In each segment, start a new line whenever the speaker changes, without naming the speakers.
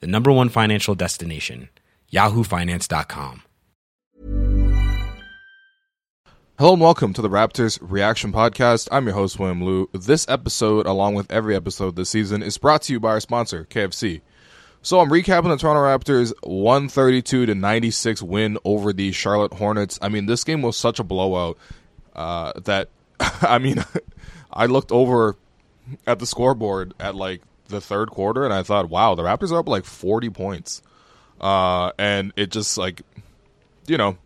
the number one financial destination, yahoofinance.com.
Hello and welcome to the Raptors Reaction Podcast. I'm your host, William Lou. This episode, along with every episode this season, is brought to you by our sponsor, KFC. So I'm recapping the Toronto Raptors 132 to 96 win over the Charlotte Hornets. I mean, this game was such a blowout uh, that, I mean, I looked over at the scoreboard at like the third quarter and I thought, wow, the Raptors are up like 40 points. Uh, and it just like, you know,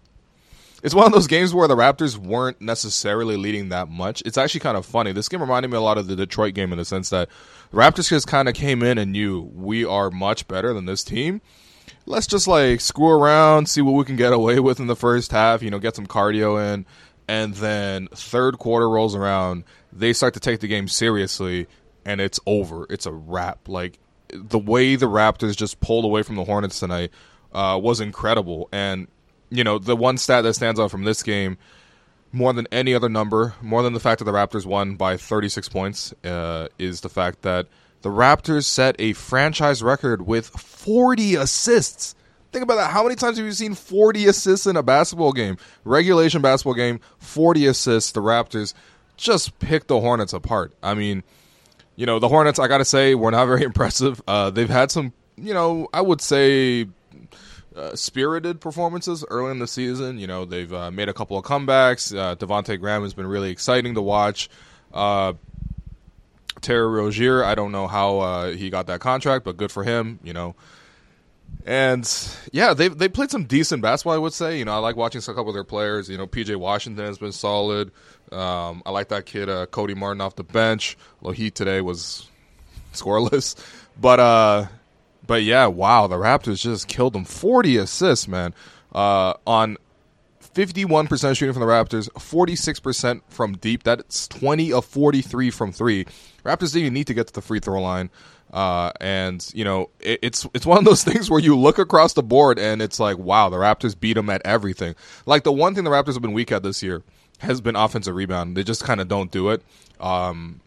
it's one of those games where the Raptors weren't necessarily leading that much. It's actually kind of funny. This game reminded me a lot of the Detroit game in the sense that the Raptors just kind of came in and knew we are much better than this team. Let's just like screw around, see what we can get away with in the first half, you know, get some cardio in. And then third quarter rolls around, they start to take the game seriously, and it's over. It's a wrap. Like the way the Raptors just pulled away from the Hornets tonight uh, was incredible. And you know, the one stat that stands out from this game more than any other number, more than the fact that the Raptors won by 36 points, uh, is the fact that the Raptors set a franchise record with 40 assists. Think about that. How many times have you seen 40 assists in a basketball game? Regulation basketball game, 40 assists. The Raptors just picked the Hornets apart. I mean, you know, the Hornets, I got to say, were not very impressive. Uh, they've had some, you know, I would say uh, spirited performances early in the season. You know, they've uh, made a couple of comebacks. Uh, Devonte Graham has been really exciting to watch. Uh, Terry Rozier, I don't know how uh, he got that contract, but good for him. You know, and yeah, they they played some decent basketball. I would say. You know, I like watching a couple of their players. You know, PJ Washington has been solid. Um, I like that kid uh, Cody Martin off the bench. Although today was scoreless, but uh, but yeah, wow, the Raptors just killed them. 40 assists, man, uh, on 51% shooting from the Raptors, 46% from deep. That's 20 of 43 from three. Raptors didn't even need to get to the free throw line. Uh, and you know it, it's it's one of those things where you look across the board and it's like wow the Raptors beat them at everything. Like the one thing the Raptors have been weak at this year has been offensive rebound. They just kind of don't do it. Um,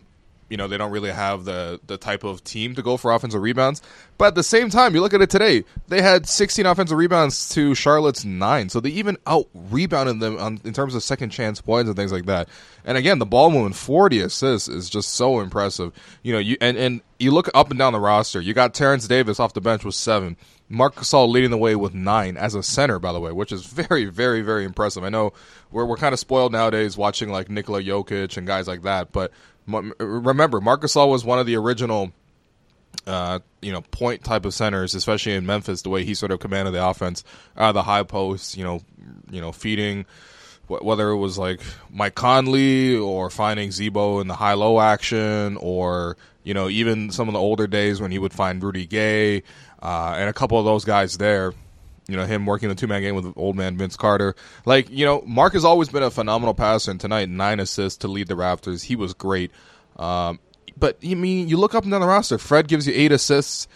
you know they don't really have the the type of team to go for offensive rebounds. But at the same time, you look at it today, they had 16 offensive rebounds to Charlotte's nine, so they even out rebounded them on, in terms of second chance points and things like that. And again, the ball movement 40 assists is just so impressive. You know, you and and you look up and down the roster. You got Terrence Davis off the bench with seven. Marc Gasol leading the way with nine as a center, by the way, which is very, very, very impressive. I know we're we're kind of spoiled nowadays watching like Nikola Jokic and guys like that, but remember, Marc Gasol was one of the original, uh, you know, point type of centers, especially in Memphis. The way he sort of commanded the offense, uh, the high post, you know, you know, feeding. Whether it was like Mike Conley or finding Z-Bo in the high-low action, or you know, even some of the older days when he would find Rudy Gay uh, and a couple of those guys there you know him working the two man game with old man Vince Carter. Like you know, Marc has always been a phenomenal passer, and tonight nine assists to lead the Raptors. He was great. Um, but you mean you look up and down the roster. Fred gives you eight assists.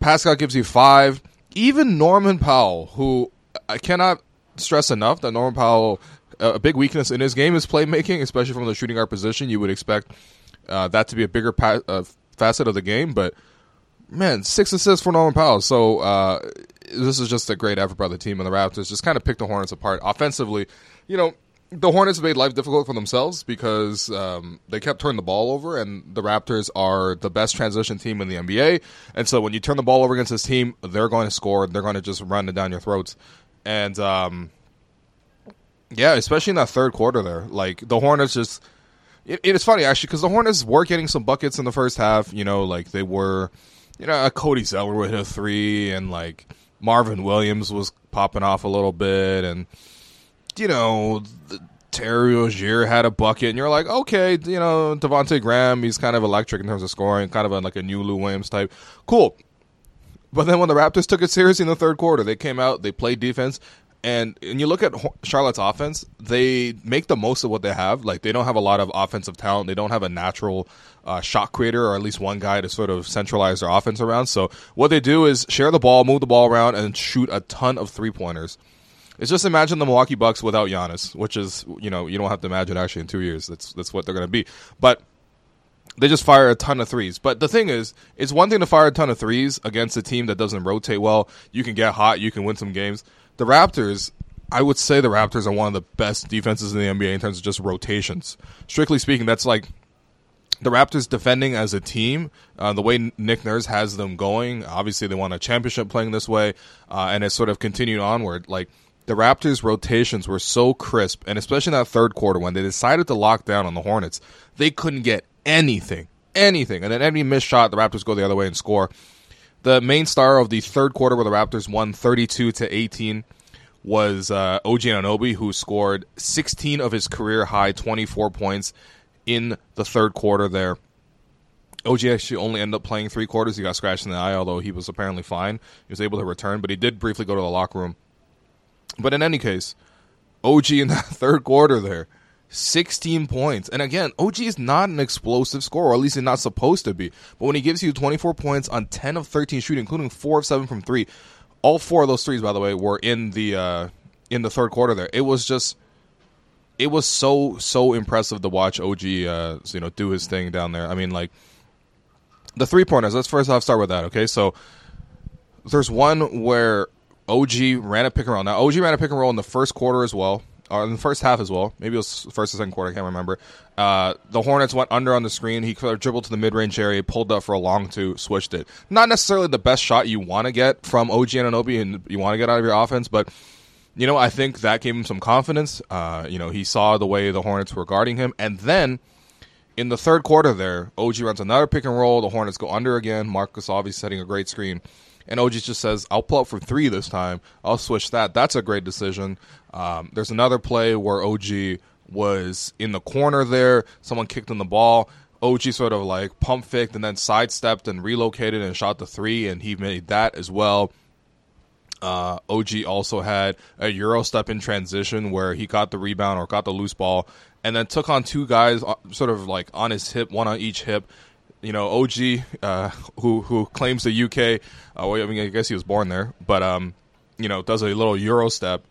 Pascal gives you five. Even Norman Powell, who I cannot stress enough that Norman Powell, a big weakness in his game is playmaking, especially from the shooting guard position. You would expect uh, that to be a bigger pa- uh, facet of the game, but man, six assists for Norman Powell. So uh, this is just a great effort by the team and the Raptors. Just kind of pick the Hornets apart offensively. You know, the Hornets made life difficult for themselves because um, they kept turning the ball over, and the Raptors are the best transition team in the NBA. And so when you turn the ball over against this team, they're going to score. They're going to just run it down your throats. And um, yeah, especially in that third quarter there, like the Hornets just. It, it is funny actually because the Hornets were getting some buckets in the first half. You know, like they were, you know, a Cody Zeller would hit a three, and like Marvin Williams was popping off a little bit, and you know, Terry Rozier had a bucket, and you're like, okay, you know, Devonte Graham, he's kind of electric in terms of scoring, kind of a, like a new Lou Williams type. Cool. But then when the Raptors took it seriously in the third quarter, they came out, they played defense, and and you look at Charlotte's offense, they make the most of what they have. Like they don't have a lot of offensive talent. They don't have a natural uh, shot creator or at least one guy to sort of centralize their offense around. So what they do is share the ball, move the ball around, and shoot a ton of three pointers. It's just imagine the Milwaukee Bucks without Giannis, which is you know you don't have to imagine actually in two years. That's that's what they're going to be. But they just fire a ton of threes. But the thing is, it's one thing to fire a ton of threes against a team that doesn't rotate well. You can get hot, you can win some games. The Raptors, I would say the Raptors are one of the best defenses in the NBA in terms of just rotations. Strictly speaking, that's like the Raptors defending as a team, uh, the way Nick Nurse has them going. Obviously, they won a championship playing this way, uh, and it sort of continued onward. Like the Raptors' rotations were so crisp, and especially in that third quarter when they decided to lock down on the Hornets, they couldn't get anything, anything, and then any missed shot, the Raptors go the other way and score. The main star of the third quarter, where the Raptors won 32 to 18, was uh, OG Anunoby, who scored 16 of his career high 24 points in the third quarter. There, OG actually only ended up playing three quarters. He got scratched in the eye, although he was apparently fine. He was able to return, but he did briefly go to the locker room. But in any case, OG in that third quarter there 16 points. And again, OG is not an explosive scorer, or at least he's not supposed to be. But when he gives you 24 points on 10 of 13 shooting, including 4 of 7 from 3, all four of those threes, by the way, were in the uh, in the third quarter there. It was just it was so so impressive to watch OG uh, you know do his thing down there. I mean like the three pointers, let's first off start with that, okay? So there's one where OG ran a pick and roll. Now OG ran a pick and roll in the first quarter as well or in the first half as well. Maybe it was first or second quarter. I can't remember. Uh, the Hornets went under on the screen. He dribbled to the mid range area, pulled up for a long two, switched it. Not necessarily the best shot you want to get from OG and Anunoby and you want to get out of your offense, but you know I think that gave him some confidence. Uh, you know he saw the way the Hornets were guarding him, and then. In the third quarter, there, OG runs another pick and roll. The Hornets go under again. Marc Gasol setting a great screen and OG just says, "I'll pull up for three this time. I'll switch that." That's a great decision. Um, there's another play where OG was in the corner there. Someone kicked him the ball. OG sort of like pump faked and then sidestepped and relocated and shot the three, and he made that as well. Uh, OG also had a Euro step in transition where he got the rebound or got the loose ball and then took on two guys uh, sort of like on his hip, one on each hip. You know, OG, uh, who who claims the UK. Uh, well, I mean, I guess he was born there, but um, you know, does a little Euro step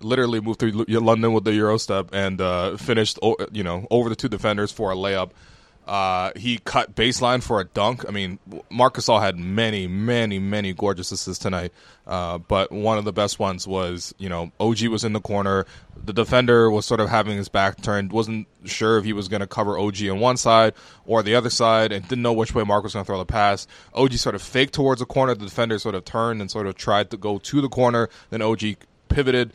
literally moved through London with the Euro step and uh, finished, you know, over the two defenders for a layup. Uh, he cut baseline for a dunk. I mean, Marc Gasol had many, many, many gorgeous assists tonight. Uh, but one of the best ones was, you know, OG was in the corner. The defender was sort of having his back turned, wasn't sure if he was going to cover OG on one side or the other side, and didn't know which way Marc was going to throw the pass. OG sort of faked towards the corner. The defender sort of turned and sort of tried to go to the corner. Then OG pivoted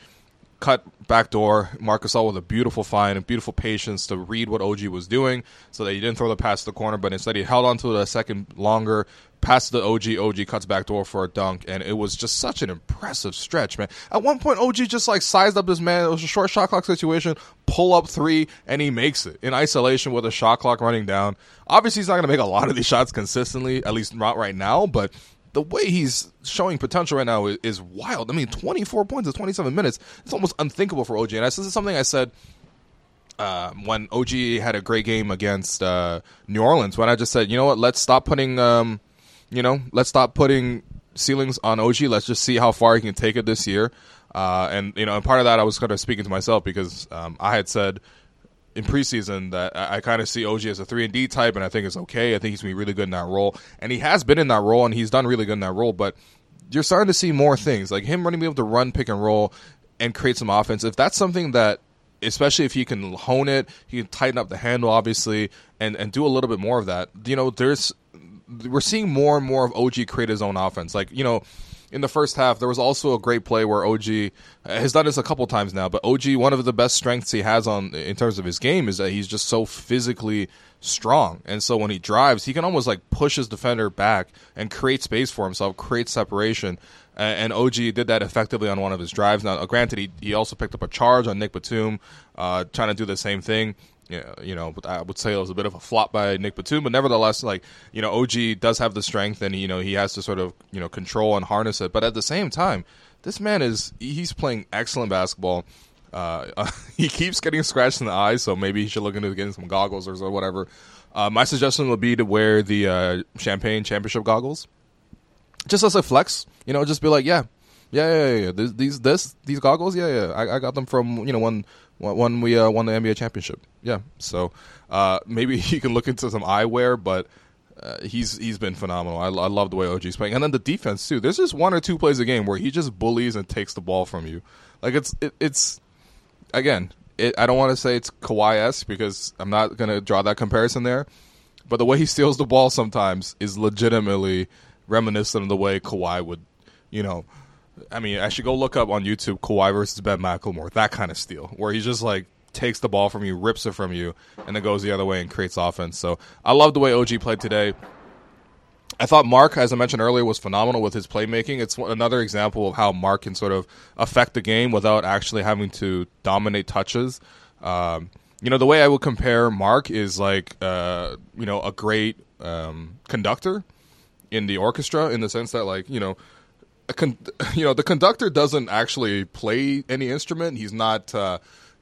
cut back door. Marc Gasol with a beautiful find and beautiful patience to read what OG was doing so that he didn't throw the pass to the corner, but instead he held on to a second longer, passed the OG. OG cuts back door for a dunk, and it was just such an impressive stretch, man. At one point, OG just like sized up this man. It was a short shot clock situation, pull up three, and he makes it in isolation with a shot clock running down. Obviously, he's not going to make a lot of these shots consistently, at least not right now, but the way he's showing potential right now is, is, wild. I mean, 24 points in 27 minutes. It's almost unthinkable for OG. And this is something I said uh, when OG had a great game against uh, New Orleans. When I just said, you know what, let's stop putting, um, you know, let's stop putting ceilings on OG. Let's just see how far he can take it this year. Uh, and you know, and part of that I was kind of speaking to myself because um, I had said in preseason that I, I kind of see OG as a three and D type, and I think it's okay. I think he's gonna be really good in that role, and he has been in that role, and he's done really good in that role. But you're starting to see more things like him running, be able to run pick and roll and create some offense. If that's something that, especially if he can hone it, he can tighten up the handle, obviously, and and do a little bit more of that. You know, there's we're seeing more and more of OG create his own offense. Like you know in the first half, there was also a great play where OG has done this a couple times now. But OG, one of the best strengths he has on in terms of his game is that he's just so physically strong, and so when he drives, he can almost like push his defender back and create space for himself, create separation. And OG did that effectively on one of his drives. Now, granted, he, he also picked up a charge on Nick Batum, uh, trying to do the same thing. Yeah, you know, I would say it was a bit of a flop by Nick Batum, but nevertheless, like you know, OG does have the strength, and you know he has to sort of you know control and harness it. But at the same time, this man is he's playing excellent basketball. Uh, he keeps getting scratched in the eyes, so maybe he should look into getting some goggles or whatever. Uh, my suggestion would be to wear the uh, Champagne Championship goggles, just as a flex. You know, just be like, yeah, yeah, yeah, yeah. yeah. These, these, this, these goggles, yeah, yeah. I, I got them from you know when when we uh, won the NBA championship. Yeah, so uh, maybe he can look into some eyewear, but uh, he's he's been phenomenal. I, I love the way OG's playing, and then the defense too. There's just one or two plays a game where he just bullies and takes the ball from you. Like it's it, it's again, it, I don't want to say it's Kawhi esque because I'm not going to draw that comparison there. But the way he steals the ball sometimes is legitimately reminiscent of the way Kawhi would, you know. I mean, I should go look up on YouTube Kawhi versus Ben McLemore, that kind of steal, where he just like takes the ball from you, rips it from you, and then goes the other way and creates offense. So I love the way OG played today. I thought Marc, as I mentioned earlier, was phenomenal with his playmaking. It's another example of how Marc can sort of affect the game without actually having to dominate touches. Um, you know, the way I would compare Marc is like, uh, you know, a great um, conductor in the orchestra in the sense that, like, you know, con- you know, the conductor doesn't actually play any instrument. He's not uh,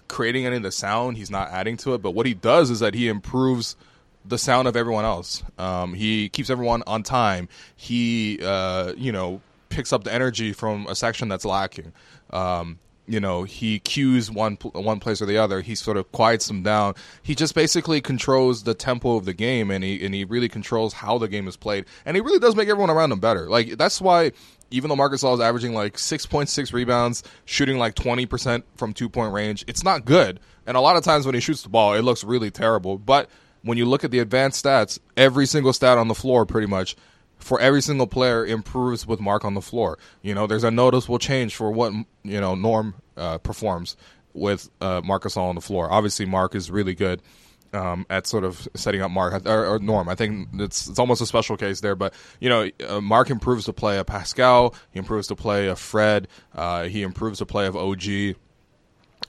creating any of the sound. He's not adding to it. But what he does is that he improves – the sound of everyone else. Um, he keeps everyone on time. He, uh, you know, picks up the energy from a section that's lacking. Um, you know, he cues one one place or the other. He sort of quiets them down. He just basically controls the tempo of the game, and he and he really controls how the game is played. And he really does make everyone around him better. Like that's why. Even though Marc Gasol is averaging like 6.6 rebounds, shooting like 20% from two point range, it's not good. And a lot of times when he shoots the ball, it looks really terrible. But when you look at the advanced stats, every single stat on the floor pretty much for every single player improves with Marc on the floor. You know, there's a noticeable change for what you know Norm uh, performs with uh, Marc Gasol on the floor. Obviously, Marc is really good um, at sort of setting up Marc or, or, Norm. I think it's it's almost a special case there. But you know, uh, Marc improves the play of Pascal. He improves the play of Fred. Uh, he improves the play of OG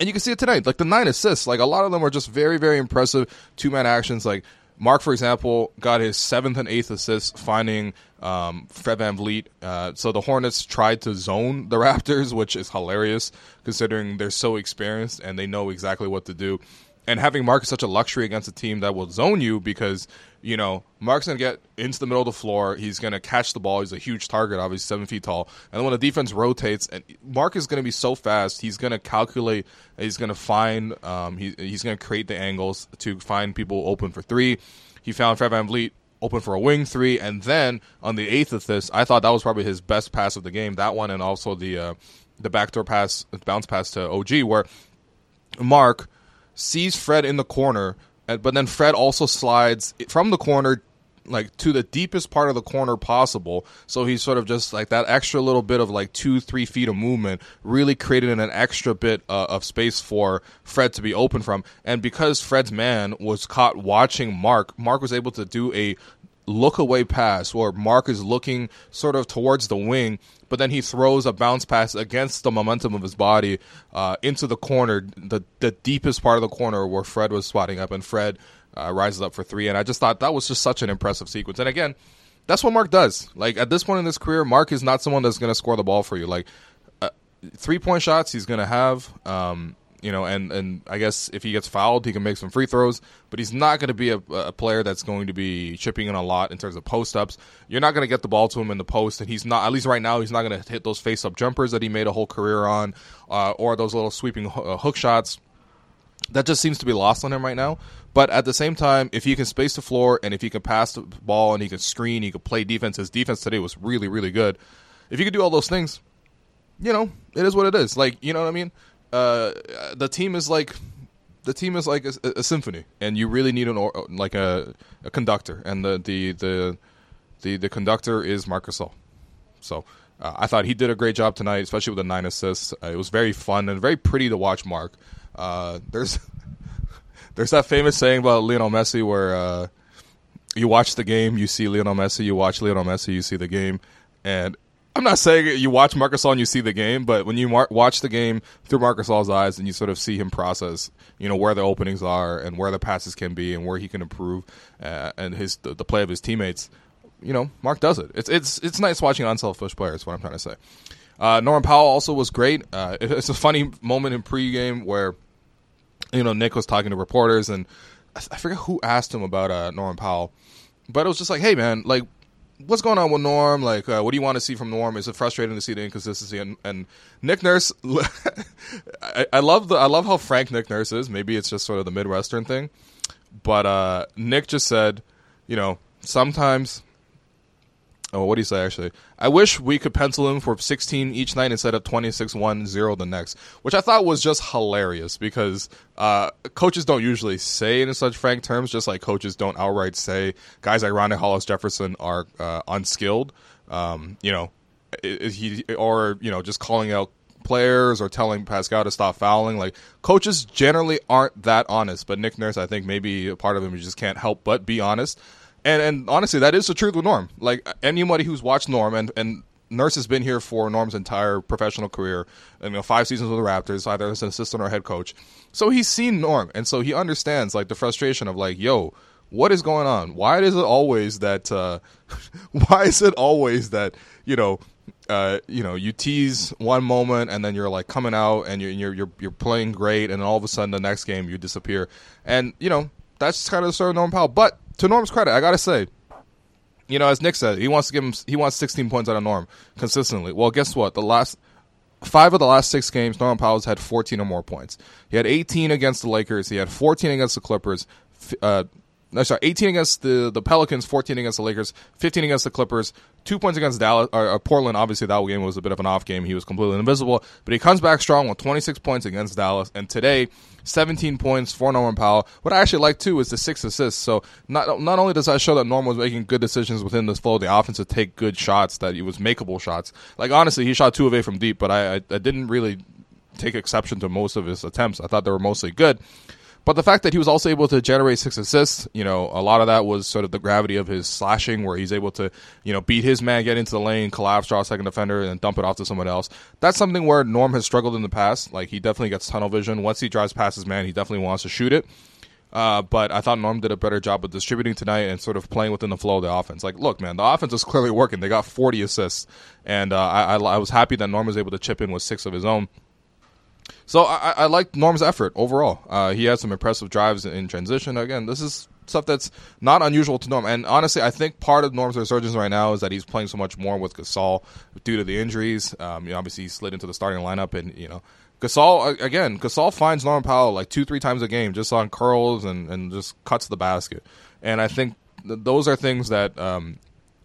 and you can see it tonight. Like the nine assists, like a lot of them are just very, very impressive two man actions. Like Marc, for example, got his seventh and eighth assists finding um, Fred VanVleet. Uh, so the Hornets tried to zone the Raptors, which is hilarious considering they're so experienced and they know exactly what to do and having Marc is such a luxury against a team that will zone you because you know Marc's gonna get into the middle of the floor. He's gonna catch the ball. He's a huge target, obviously seven feet tall. And then when the defense rotates, and Marc is gonna be so fast, he's gonna calculate. He's gonna find. Um, he, he's gonna create the angles to find people open for three. He found Fred VanVleet open for a wing three, and then on the eighth of this, I thought that was probably his best pass of the game. That one, and also the uh, the backdoor pass, bounce pass to OG, where Marc sees Fred in the corner, but then Fred also slides from the corner like to the deepest part of the corner possible. So he's sort of just like that extra little bit of like two, three feet of movement, really created an extra bit uh, of space for Fred to be open from. And because Fred's man was caught watching Marc, Marc was able to do a look away pass where Marc is looking sort of towards the wing, but then he throws a bounce pass against the momentum of his body uh, into the corner, the the deepest part of the corner where Fred was spotting up, and Fred uh, rises up for three. And I just thought that was just such an impressive sequence. And again, that's what Marc does. Like at this point in his career, Marc is not someone that's going to score the ball for you. Like uh, three point shots, he's going to have. Um, you know, and, and I guess if he gets fouled, he can make some free throws, but he's not going to be a, a, player that's going to be chipping in a lot in terms of post ups. You're not going to get the ball to him in the post, and he's not, at least right now, he's not going to hit those face up jumpers that he made a whole career on, uh, or those little sweeping uh, hook shots. That just seems to be lost on him right now. But at the same time, if he can space the floor and if he can pass the ball and he can screen, he can play defense. His defense today was really, really good. If you could do all those things, you know, it is what it is. Like, you know what I mean? Uh, the team is like the team is like a, a, symphony, and you really need an or, like a, a conductor, and the the the the, the conductor is Marc Gasol. So uh, I thought he did a great job tonight, especially with the nine assists. Uh, it was very fun and very pretty to watch. Marc, uh, there's there's that famous saying about Lionel Messi where uh, you watch the game, you see Lionel Messi, you watch Lionel Messi, you see the game, and I'm not saying you watch Marc Gasol and you see the game, but when you mar- watch the game through Marc Gasol's eyes and you sort of see him process, you know, where the openings are and where the passes can be and where he can improve uh, and his the, the, play of his teammates, you know, Marc does it. It's it's it's nice watching unselfish players. What I'm trying to say. Uh, Norman Powell also was great. Uh, it, it's a funny moment in pregame where, you know, Nick was talking to reporters and I, I forget who asked him about uh, Norman Powell, but it was just like, hey man, like what's going on with Norm? Like, uh, what do you want to see from Norm? Is it frustrating to see the inconsistency? And, and Nick Nurse, I, I, love the I love how frank Nick Nurse is. Maybe it's just sort of the Midwestern thing, but uh, Nick just said, you know, sometimes Oh, what do you say actually? I wish we could pencil him for 16 each night instead of 26 1 0 the next, which I thought was just hilarious because uh, coaches don't usually say in such frank terms, just like coaches don't outright say guys like Rondae Hollis Jefferson are uh, unskilled. Um, you know, he or you know just calling out players or telling Pascal to stop fouling. Like coaches generally aren't that honest, but Nick Nurse, I think maybe a part of him just can't help but be honest. And and honestly, that is the truth with Norm. Like anybody who's watched Norm and and Nurse has been here for Norm's entire professional career. You know, five seasons with the Raptors, either as an assistant or head coach. So he's seen Norm, and so he understands like the frustration of like, yo, what is going on? Why is it always that? Uh, why is it always that you know? Uh, you know, you tease one moment and then you're like coming out and you're, you're you're you're playing great, and all of a sudden the next game you disappear. And you know that's kind of the story of Norm Powell. But to Norm's credit, I gotta say, you know, as Nick said, he wants to give him he wants 16 points out of Norm consistently. Well, guess what? The last five of the last six games, Norman Powell's had 14 or more points. He had 18 against the Lakers. He had 14 against the Clippers. Uh, no, sorry, 18 against the, the Pelicans, 14 against the Lakers, 15 against the Clippers, two points against Dallas or, or, Portland. Obviously, that game was a bit of an off game. He was completely invisible, but he comes back strong with 26 points against Dallas. And today, 17 points for Norman Powell. What I actually like too is the six assists. So not not only does that show that Norman was making good decisions within the flow of the offense to take good shots, that he was makeable shots. Like honestly, he shot two of eight from deep, but I, I, I didn't really take exception to most of his attempts. I thought they were mostly good. But the fact that he was also able to generate six assists, you know, a lot of that was sort of the gravity of his slashing, where he's able to, you know, beat his man, get into the lane, collapse, draw a second defender, and dump it off to someone else. That's something where Norm has struggled in the past. Like he definitely gets tunnel vision. Once he drives past his man, he definitely wants to shoot it. Uh, but I thought Norm did a better job of distributing tonight and sort of playing within the flow of the offense. Like, look, man, the offense is clearly working. They got 40 assists, and uh, I, I, I was happy that Norm was able to chip in with six of his own. So I, I like Norm's effort overall. Uh, he had some impressive drives in transition. Again, this is stuff that's not unusual to Norm. And honestly, I think part of Norm's resurgence right now is that he's playing so much more with Gasol due to the injuries. Um, you know, obviously, he slid into the starting lineup, and you know, Gasol again. Gasol finds Norm Powell like two, three times a game just on curls and and just cuts the basket. And I think th- those are things that um,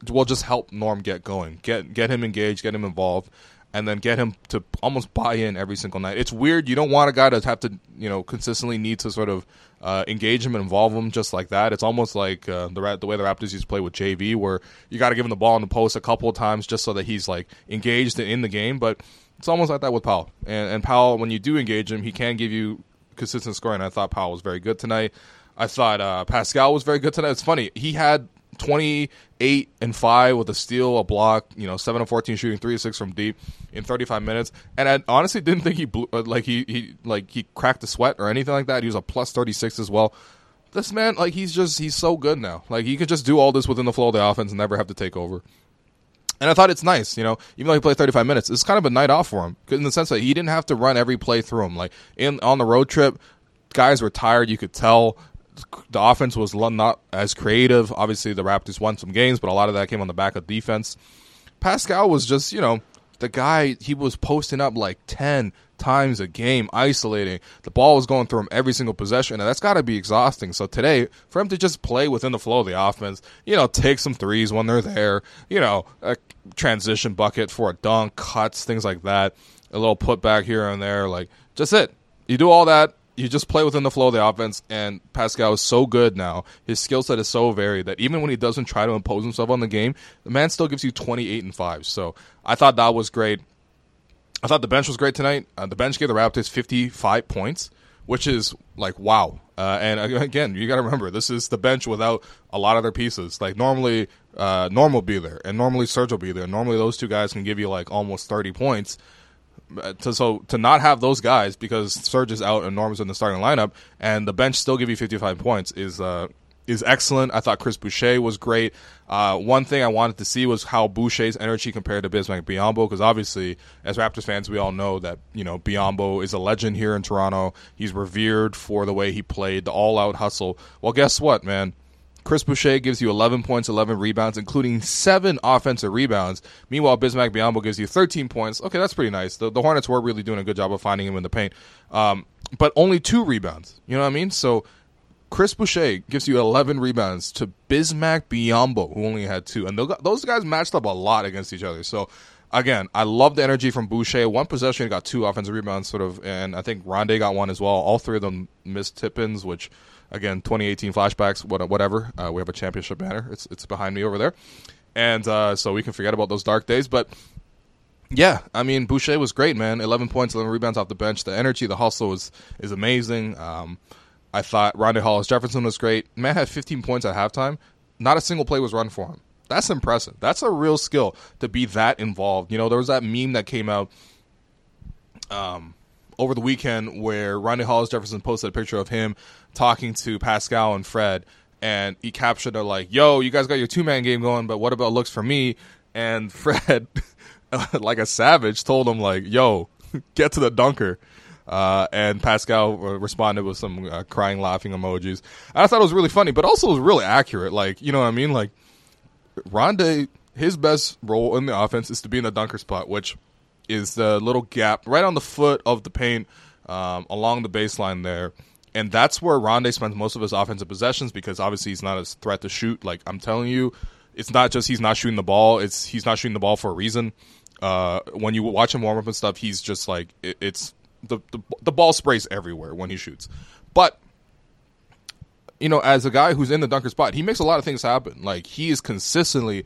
will just help Norm get going, get get him engaged, get him involved and then get him to almost buy in every single night. It's weird. You don't want a guy to have to, you know, consistently need to sort of uh, engage him and involve him just like that. It's almost like uh, the the way the Raptors used to play with JV, where you got to give him the ball in the post a couple of times just so that he's like engaged in the game. But it's almost like that with Powell. And, and Powell, when you do engage him, he can give you consistent scoring. I thought Powell was very good tonight. I thought uh, Pascal was very good tonight. It's funny. He had 28 and 5 with a steal, a block, you know, 7 and 14 shooting 3 6 from deep in 35 minutes. And I honestly didn't think he blew, uh, like he he like he cracked a sweat or anything like that. He was a plus 36 as well. This man like he's just he's so good now. Like he could just do all this within the flow of the offense and never have to take over. And I thought it's nice, you know, even though he played 35 minutes, it's kind of a night off for him in the sense that he didn't have to run every play through him. Like in on the road trip, guys were tired. You could tell the offense was not as creative. Obviously, the Raptors won some games, but a lot of that came on the back of defense. Pascal was just, you know, the guy, he was posting up like 10 times a game, isolating. The ball was going through him every single possession, and that's got to be exhausting. So today, for him to just play within the flow of the offense, you know, take some threes when they're there, you know, a transition bucket for a dunk, cuts, things like that, a little putback here and there, like, just it. You do all that, you just play within the flow of the offense, and Pascal is so good now. His skill set is so varied that even when he doesn't try to impose himself on the game, the man still gives you 28 and 5. So I thought that was great. I thought the bench was great tonight. Uh, the bench gave the Raptors 55 points, which is like wow. Uh, and again, you got to remember this is the bench without a lot of their pieces. Like normally, uh, Norm will be there, and normally Serge will be there. Normally, those two guys can give you like almost thirty points. Uh, to, so to not have those guys because Serge is out and Norm's in the starting lineup, and the bench still give you fifty five points is uh, is excellent. I thought Chris Boucher was great. Uh, one thing I wanted to see was how Boucher's energy compared to Bismack Biyombo, because obviously, as Raptors fans, we all know that you know Biyombo is a legend here in Toronto. He's revered for the way he played, the all-out hustle. Well, guess what, man? Chris Boucher gives you 11 points, 11 rebounds, including seven offensive rebounds. Meanwhile, Bismack Biyombo gives you 13 points. Okay, that's pretty nice. The, the, Hornets were really doing a good job of finding him in the paint, um, but only two rebounds. You know what I mean? So Chris Boucher gives you 11 rebounds to Bismack Biyombo, who only had two. And those guys matched up a lot against each other. So, again, I love the energy from Boucher. One possession, he got two offensive rebounds, sort of, and I think Rondae got one as well. All three of them missed tip-ins, which, again, 2018 flashbacks, whatever. Uh, we have a championship banner. It's, it's behind me over there. And uh, so we can forget about those dark days. But yeah, I mean Boucher was great, man. Eleven points, eleven rebounds off the bench. The energy, the hustle is is amazing. Um, I thought Rondae Hollis Jefferson was great. Man had 15 points at halftime. Not a single play was run for him. That's impressive. That's a real skill to be that involved. You know, there was that meme that came out um, over the weekend where Rondae Hollis Jefferson posted a picture of him talking to Pascal and Fred, and he captured it like, "Yo, you guys got your two man game going, but what about looks for me?" And Fred, like a savage, told him like, "Yo, get to the dunker." Uh, and Pascal uh, responded with some uh, crying, laughing emojis. I thought it was really funny, but also was really accurate. Like, you know what I mean? Like, Rondae, his best role in the offense is to be in the dunker spot, which is the little gap right on the foot of the paint um, along the baseline there. And that's where Rondae spends most of his offensive possessions because obviously he's not a threat to shoot. Like, I'm telling you, it's not just he's not shooting the ball, it's he's not shooting the ball for a reason. Uh, when you watch him warm up and stuff, he's just like it, it's the, the the ball sprays everywhere when he shoots. But you know, as a guy who's in the dunker spot, he makes a lot of things happen. Like he is consistently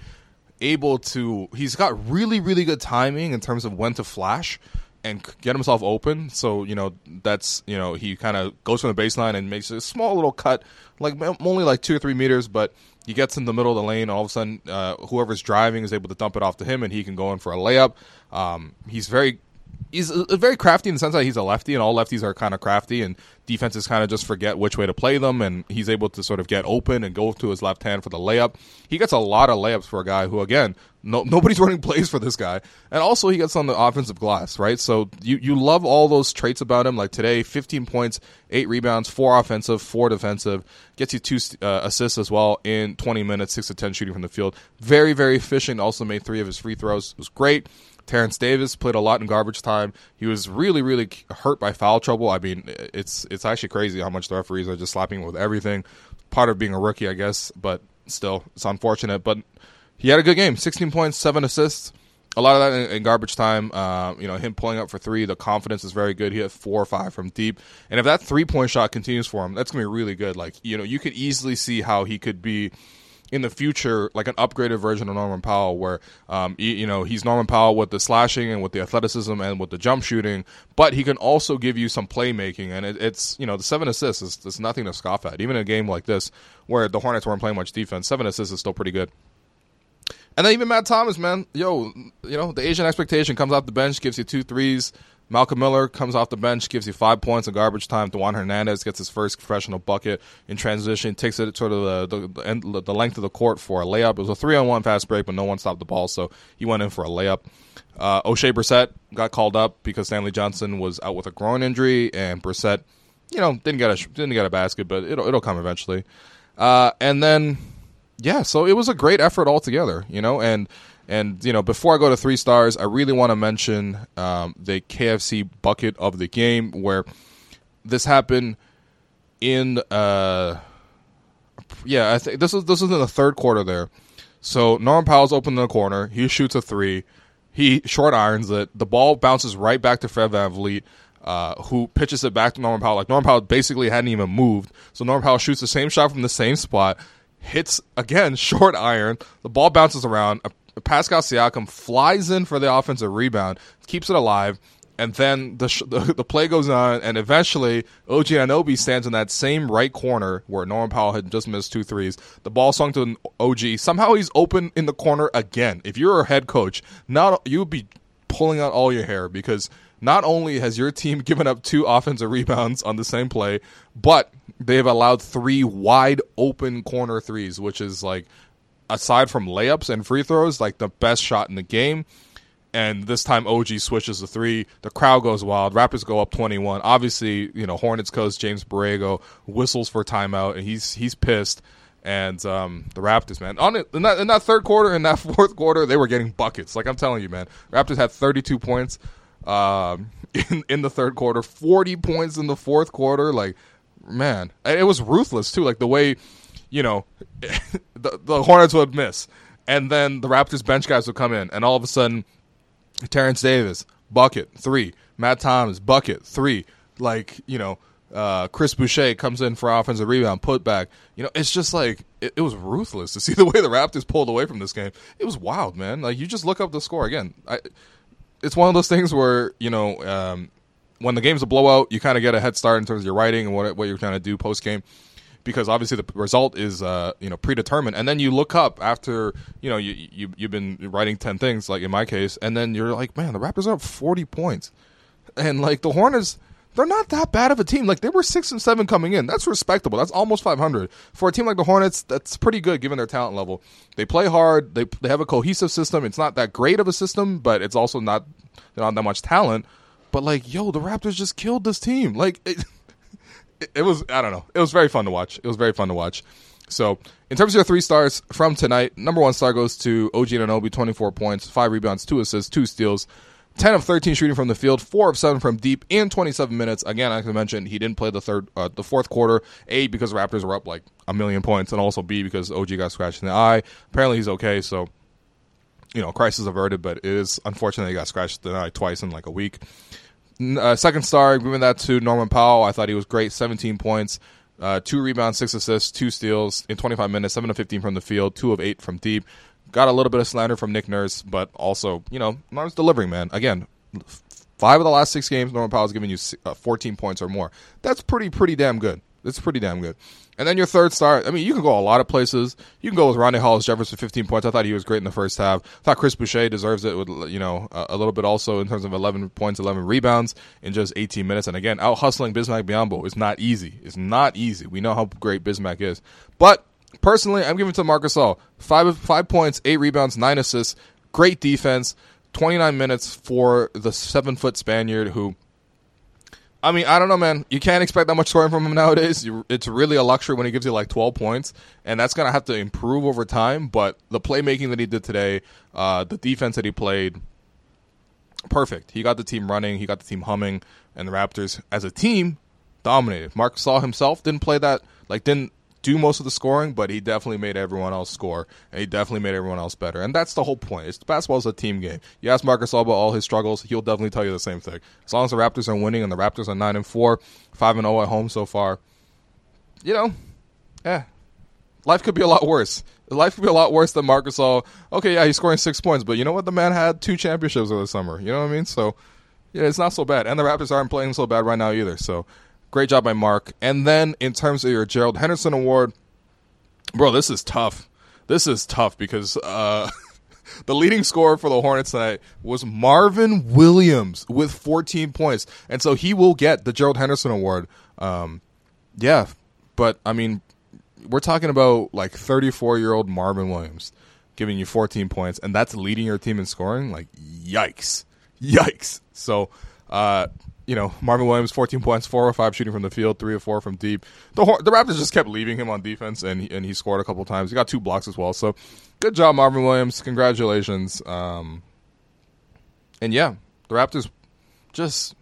able to. He's got really really good timing in terms of when to flash and get himself open. So you know that's you know he kind of goes from the baseline and makes a small little cut, like only like two or three meters, but he gets in the middle of the lane. All of a sudden, uh, whoever's driving is able to dump it off to him, and he can go in for a layup. Um, he's very he's very crafty in the sense that he's a lefty, and all lefties are kind of crafty, and defenses kind of just forget which way to play them, and he's able to sort of get open and go to his left hand for the layup. He gets a lot of layups for a guy who, again, no, nobody's running plays for this guy, and also he gets on the offensive glass, right? So you you love all those traits about him. Like today, 15 points, eight rebounds, four offensive, four defensive, gets you two uh, assists as well in 20 minutes, six to 10 shooting from the field. Very very efficient. Also made three of his free throws. It was great. Terrence Davis played a lot in garbage time. He was really, really hurt by foul trouble. I mean, it's it's actually crazy how much the referees are just slapping him with everything. Part of being a rookie, I guess, but still, it's unfortunate. But he had a good game: 16 points, seven assists. A lot of that in, in garbage time. Uh, you know, him pulling up for three. The confidence is very good. He had four or five from deep, and if that three point shot continues for him, that's gonna be really good. Like you know, you could easily see how he could be in the future like an upgraded version of Norman Powell, where um, you, you, know he's Norman Powell with the slashing and with the athleticism and with the jump shooting, but he can also give you some playmaking, and it, it's you know the seven assists is, is nothing to scoff at. Even in a game like this where the Hornets weren't playing much defense, seven assists is still pretty good. And then even Matt Thomas, man, yo, you know the Asian expectation comes off the bench, gives you two threes. Malcolm Miller comes off the bench, gives you five points in garbage time. Dewan Hernandez gets his first professional bucket in transition, takes it sort of the, the, the length of the court for a layup. It was a three on one fast break, but no one stopped the ball, so he went in for a layup. Uh, Oshae Brissett got called up because Stanley Johnson was out with a groin injury, and Brissett, you know, didn't get a didn't get a basket, but it'll it'll come eventually. Uh, and then, yeah, so it was a great effort altogether, you know, and and you know, before I go to three stars, I really want to mention um, the KFC bucket of the game where this happened in. Uh, yeah, I think this is this is in the third quarter there. So Norman Powell's open in the corner. He shoots a three. He short irons it. The ball bounces right back to Fred VanVleet. Uh, who pitches it back to Norman Powell. Like Norman Powell basically hadn't even moved. So Norman Powell shoots the same shot from the same spot, hits again, short iron. The ball bounces around. Pascal Siakam flies in for the offensive rebound, keeps it alive, And then the, sh- the the play goes on, and eventually OG Anunoby stands in that same right corner where Norman Powell had just missed two threes. The ball swung to OG. Somehow he's open in the corner again. If you're a head coach, not you would be pulling out all your hair because not only has your team given up two offensive rebounds on the same play, but they've allowed three wide open corner threes, which is like aside from layups and free throws, like the best shot in the game. And this time OG switches the three. The crowd goes wild. Raptors go up 21. Obviously, you know, Hornets coach James Borrego whistles for timeout and he's he's pissed. And um, the Raptors, man, on it, in that, in that third quarter, in that fourth quarter, they were getting buckets. Like I'm telling you, man, Raptors had 32 points um, in in the third quarter, 40 points in the fourth quarter. Like, man, it was ruthless too. Like the way, you know, the, the Hornets would miss, and then the Raptors bench guys would come in, and all of a sudden, Terrence Davis bucket three, Matt Thomas bucket three, like you know. Uh, Chris Boucher comes in for offensive rebound, put back. You know, it's just like it, it was ruthless to see the way the Raptors pulled away from this game. It was wild, man. Like you just look up the score again. I, it's one of those things where you know um, when the game's a blowout, you kind of get a head start in terms of your writing and what what you're trying to do post game, because obviously the result is uh, you know predetermined, and then you look up after you know you, you you've been writing ten things like in my case, and then you're like, man, the Raptors are up forty points, and like the Hornets. They're not that bad of a team. Like they were six and seven coming in. That's respectable. That's almost five hundred for a team like the Hornets. That's pretty good given their talent level. They play hard. They they have a cohesive system. It's not that great of a system, but it's also not not that much talent. But like, yo, the Raptors just killed this team. Like it, it, was. I don't know. It was very fun to watch. It was very fun to watch. So, in terms of your three stars from tonight, number one star goes to OG Anunoby, 24 points, five rebounds, two assists, two steals. 10 of 13 shooting from the field, 4 of 7 from deep in 27 minutes. Again, I mentioned, he didn't play the third uh, the fourth quarter. A because Raptors were up like a million points and also B because OG got scratched in the eye. Apparently he's okay, so you know, crisis averted, but it is unfortunate he got scratched in the eye twice in like a week. Uh, second star, giving that to Norman Powell. I thought he was great. 17 points, uh, two rebounds, six assists, two steals in 25 minutes, 7 of 15 from the field, 2 of 8 from deep. Got a little bit of slander from Nick Nurse, but also, you know, Norman's delivering, man. Again, five of the last six games, Norman Powell's giving you uh, 14 points or more. That's pretty, pretty damn good. That's pretty damn good. And then your third star, I mean, you can go a lot of places. You can go with Rondae Hollis Jefferson, 15 points. I thought he was great in the first half. I thought Chris Boucher deserves it with, you know, a, little bit also in terms of 11 points, 11 rebounds in just 18 minutes. And again, out hustling Bismack Biyombo is not easy. It's not easy. We know how great Bismack is. But personally, I'm giving to Marc Gasol. Five, five points, eight rebounds, nine assists. Great defense. 29 minutes for the seven foot Spaniard who I mean, I don't know, man. You can't expect that much scoring from him nowadays. You, it's really a luxury when he gives you like 12 points, and that's gonna have to improve over time. But the playmaking that he did today, uh, the defense that he played, perfect. He got the team running, he got the team humming, and the Raptors as a team dominated. Marc Gasol himself didn't play that, like didn't do most of the scoring, but he definitely made everyone else score, and he definitely made everyone else better. And that's the whole point. It's basketball is a team game. You ask Marcus about all his struggles, he'll definitely tell you the same thing. As long as the Raptors are winning, and the Raptors are nine and four, five and zero at home so far, you know, yeah, life could be a lot worse. Life could be a lot worse than Marc Gasol. Okay, yeah, he's scoring six points, but you know what? The man had two championships over the summer. You know what I mean? So, yeah, it's not so bad. And the Raptors aren't playing so bad right now either. So, Great job by Marc. And then in terms of your Gerald Henderson Award, bro, this is tough. This is tough because uh, the leading scorer for the Hornets tonight was Marvin Williams with 14 points, and so he will get the Gerald Henderson Award. Um, yeah, but I mean, we're talking about like 34 year old Marvin Williams giving you 14 points, and that's leading your team in scoring. Like, yikes, yikes. So, uh, you know, Marvin Williams, 14 points, 4 or 5 shooting from the field, 3 or 4 from deep. The, the Raptors just kept leaving him on defense, and he, and he scored a couple times. He got two blocks as well. So good job, Marvin Williams. Congratulations. Um, and yeah, the Raptors just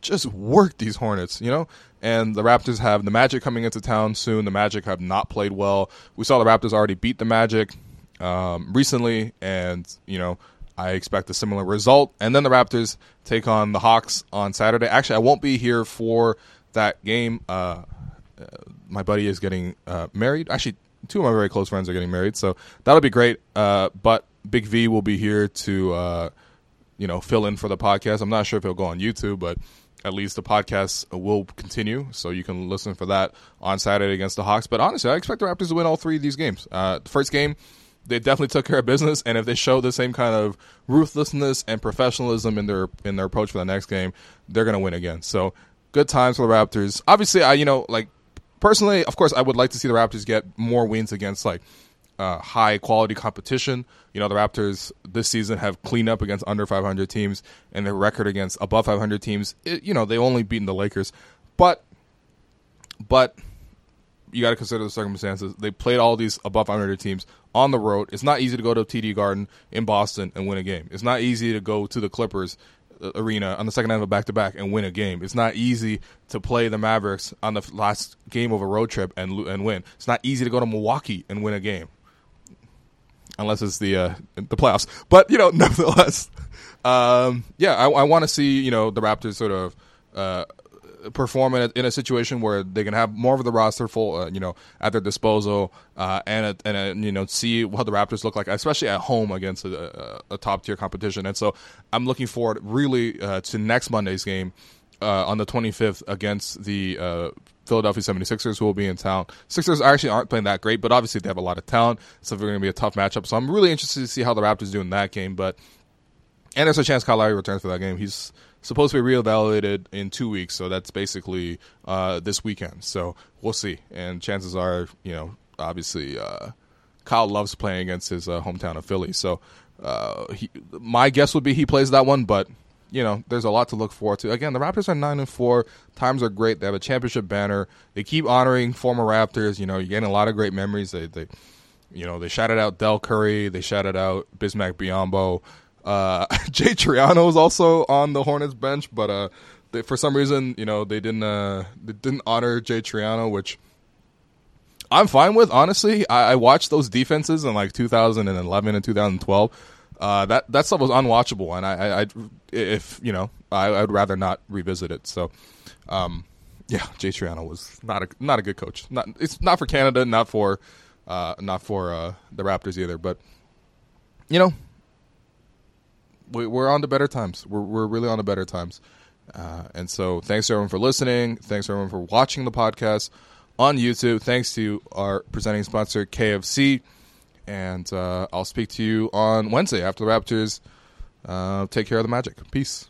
just work these Hornets, you know? And the Raptors have the Magic coming into town soon. The Magic have not played well. We saw the Raptors already beat the Magic um, recently, and, you know, I expect a similar result. And then the Raptors take on the Hawks on Saturday. Actually, I won't be here for that game. Uh, uh, my buddy is getting uh, married. Actually, two of my very close friends are getting married, so that'll be great. Uh, but Big V will be here to uh, you know fill in for the podcast. I'm not sure if he'll go on YouTube, but at least the podcast will continue, so you can listen for that on Saturday against the Hawks. But honestly, I expect the Raptors to win all three of these games. The first game, they definitely took care of business, and if they show the same kind of ruthlessness and professionalism in their in their approach for the next game, they're going to win again. So good times for the Raptors. Obviously, I you know like personally, of course, I would like to see the Raptors get more wins against like uh, high quality competition. You know, the Raptors this season have cleaned up against under 500 teams, and their record against above 500 teams, it, you know, they only beaten the Lakers. But, but you got to consider the circumstances. They played all these above 500 teams on the road. It's not easy to go to TD Garden in Boston and win a game. It's not easy to go to the Clippers uh, arena on the second night of a back to back and win a game. It's not easy to play the Mavericks on the last game of a road trip and and win. It's not easy to go to Milwaukee and win a game unless it's the uh, the playoffs. But you know, nevertheless, um, yeah, I, I want to see you know the Raptors sort of. Uh, perform in a, in a, situation where they can have more of the roster full, uh, you know, at their disposal, uh, and a, and a, you know see what the Raptors look like, especially at home against a, a top tier competition. And so I'm looking forward really uh, to next Monday's game uh, on the 25th against the uh, Philadelphia 76ers who will be in town. Sixers actually aren't playing that great, but obviously they have a lot of talent, so they're going to be a tough matchup. So I'm really interested to see how the Raptors do in that game. But and there's a chance Kyle Lowry returns for that game. He's supposed to be reevaluated in two weeks, so that's basically uh, this weekend. So we'll see. And chances are, you know, obviously uh, Kyle loves playing against his uh, hometown of Philly. So uh, he, my guess would be he plays that one, but you know, there's a lot to look forward to. Again, the Raptors are nine and four. Times are great. They have a championship banner. They keep honoring former Raptors. You know, you're getting a lot of great memories. They, they you know, they shouted out Dell Curry. They shouted out Bismack Biyombo. Uh, Jay Triano is also on the Hornets bench, but uh, they, for some reason, you know, they didn't uh, they didn't honor Jay Triano, which I'm fine with. Honestly, I, I watched those defenses in like 2011 and 2012 uh, that that stuff was unwatchable, and I, I, if you know, I, would rather not revisit it. So, um, yeah, Jay Triano was not a not a good coach. Not it's not for Canada, not for uh, not for uh, the Raptors either. But you know, we, are on to better times. We're we're really on to better times. Uh, and so, thanks everyone for listening. Thanks everyone for watching the podcast on YouTube. Thanks to our presenting sponsor, KFC. And uh, I'll speak to you on Wednesday after the Raptors uh, take care of the Magic. Peace.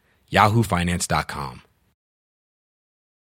yahoofinance.com.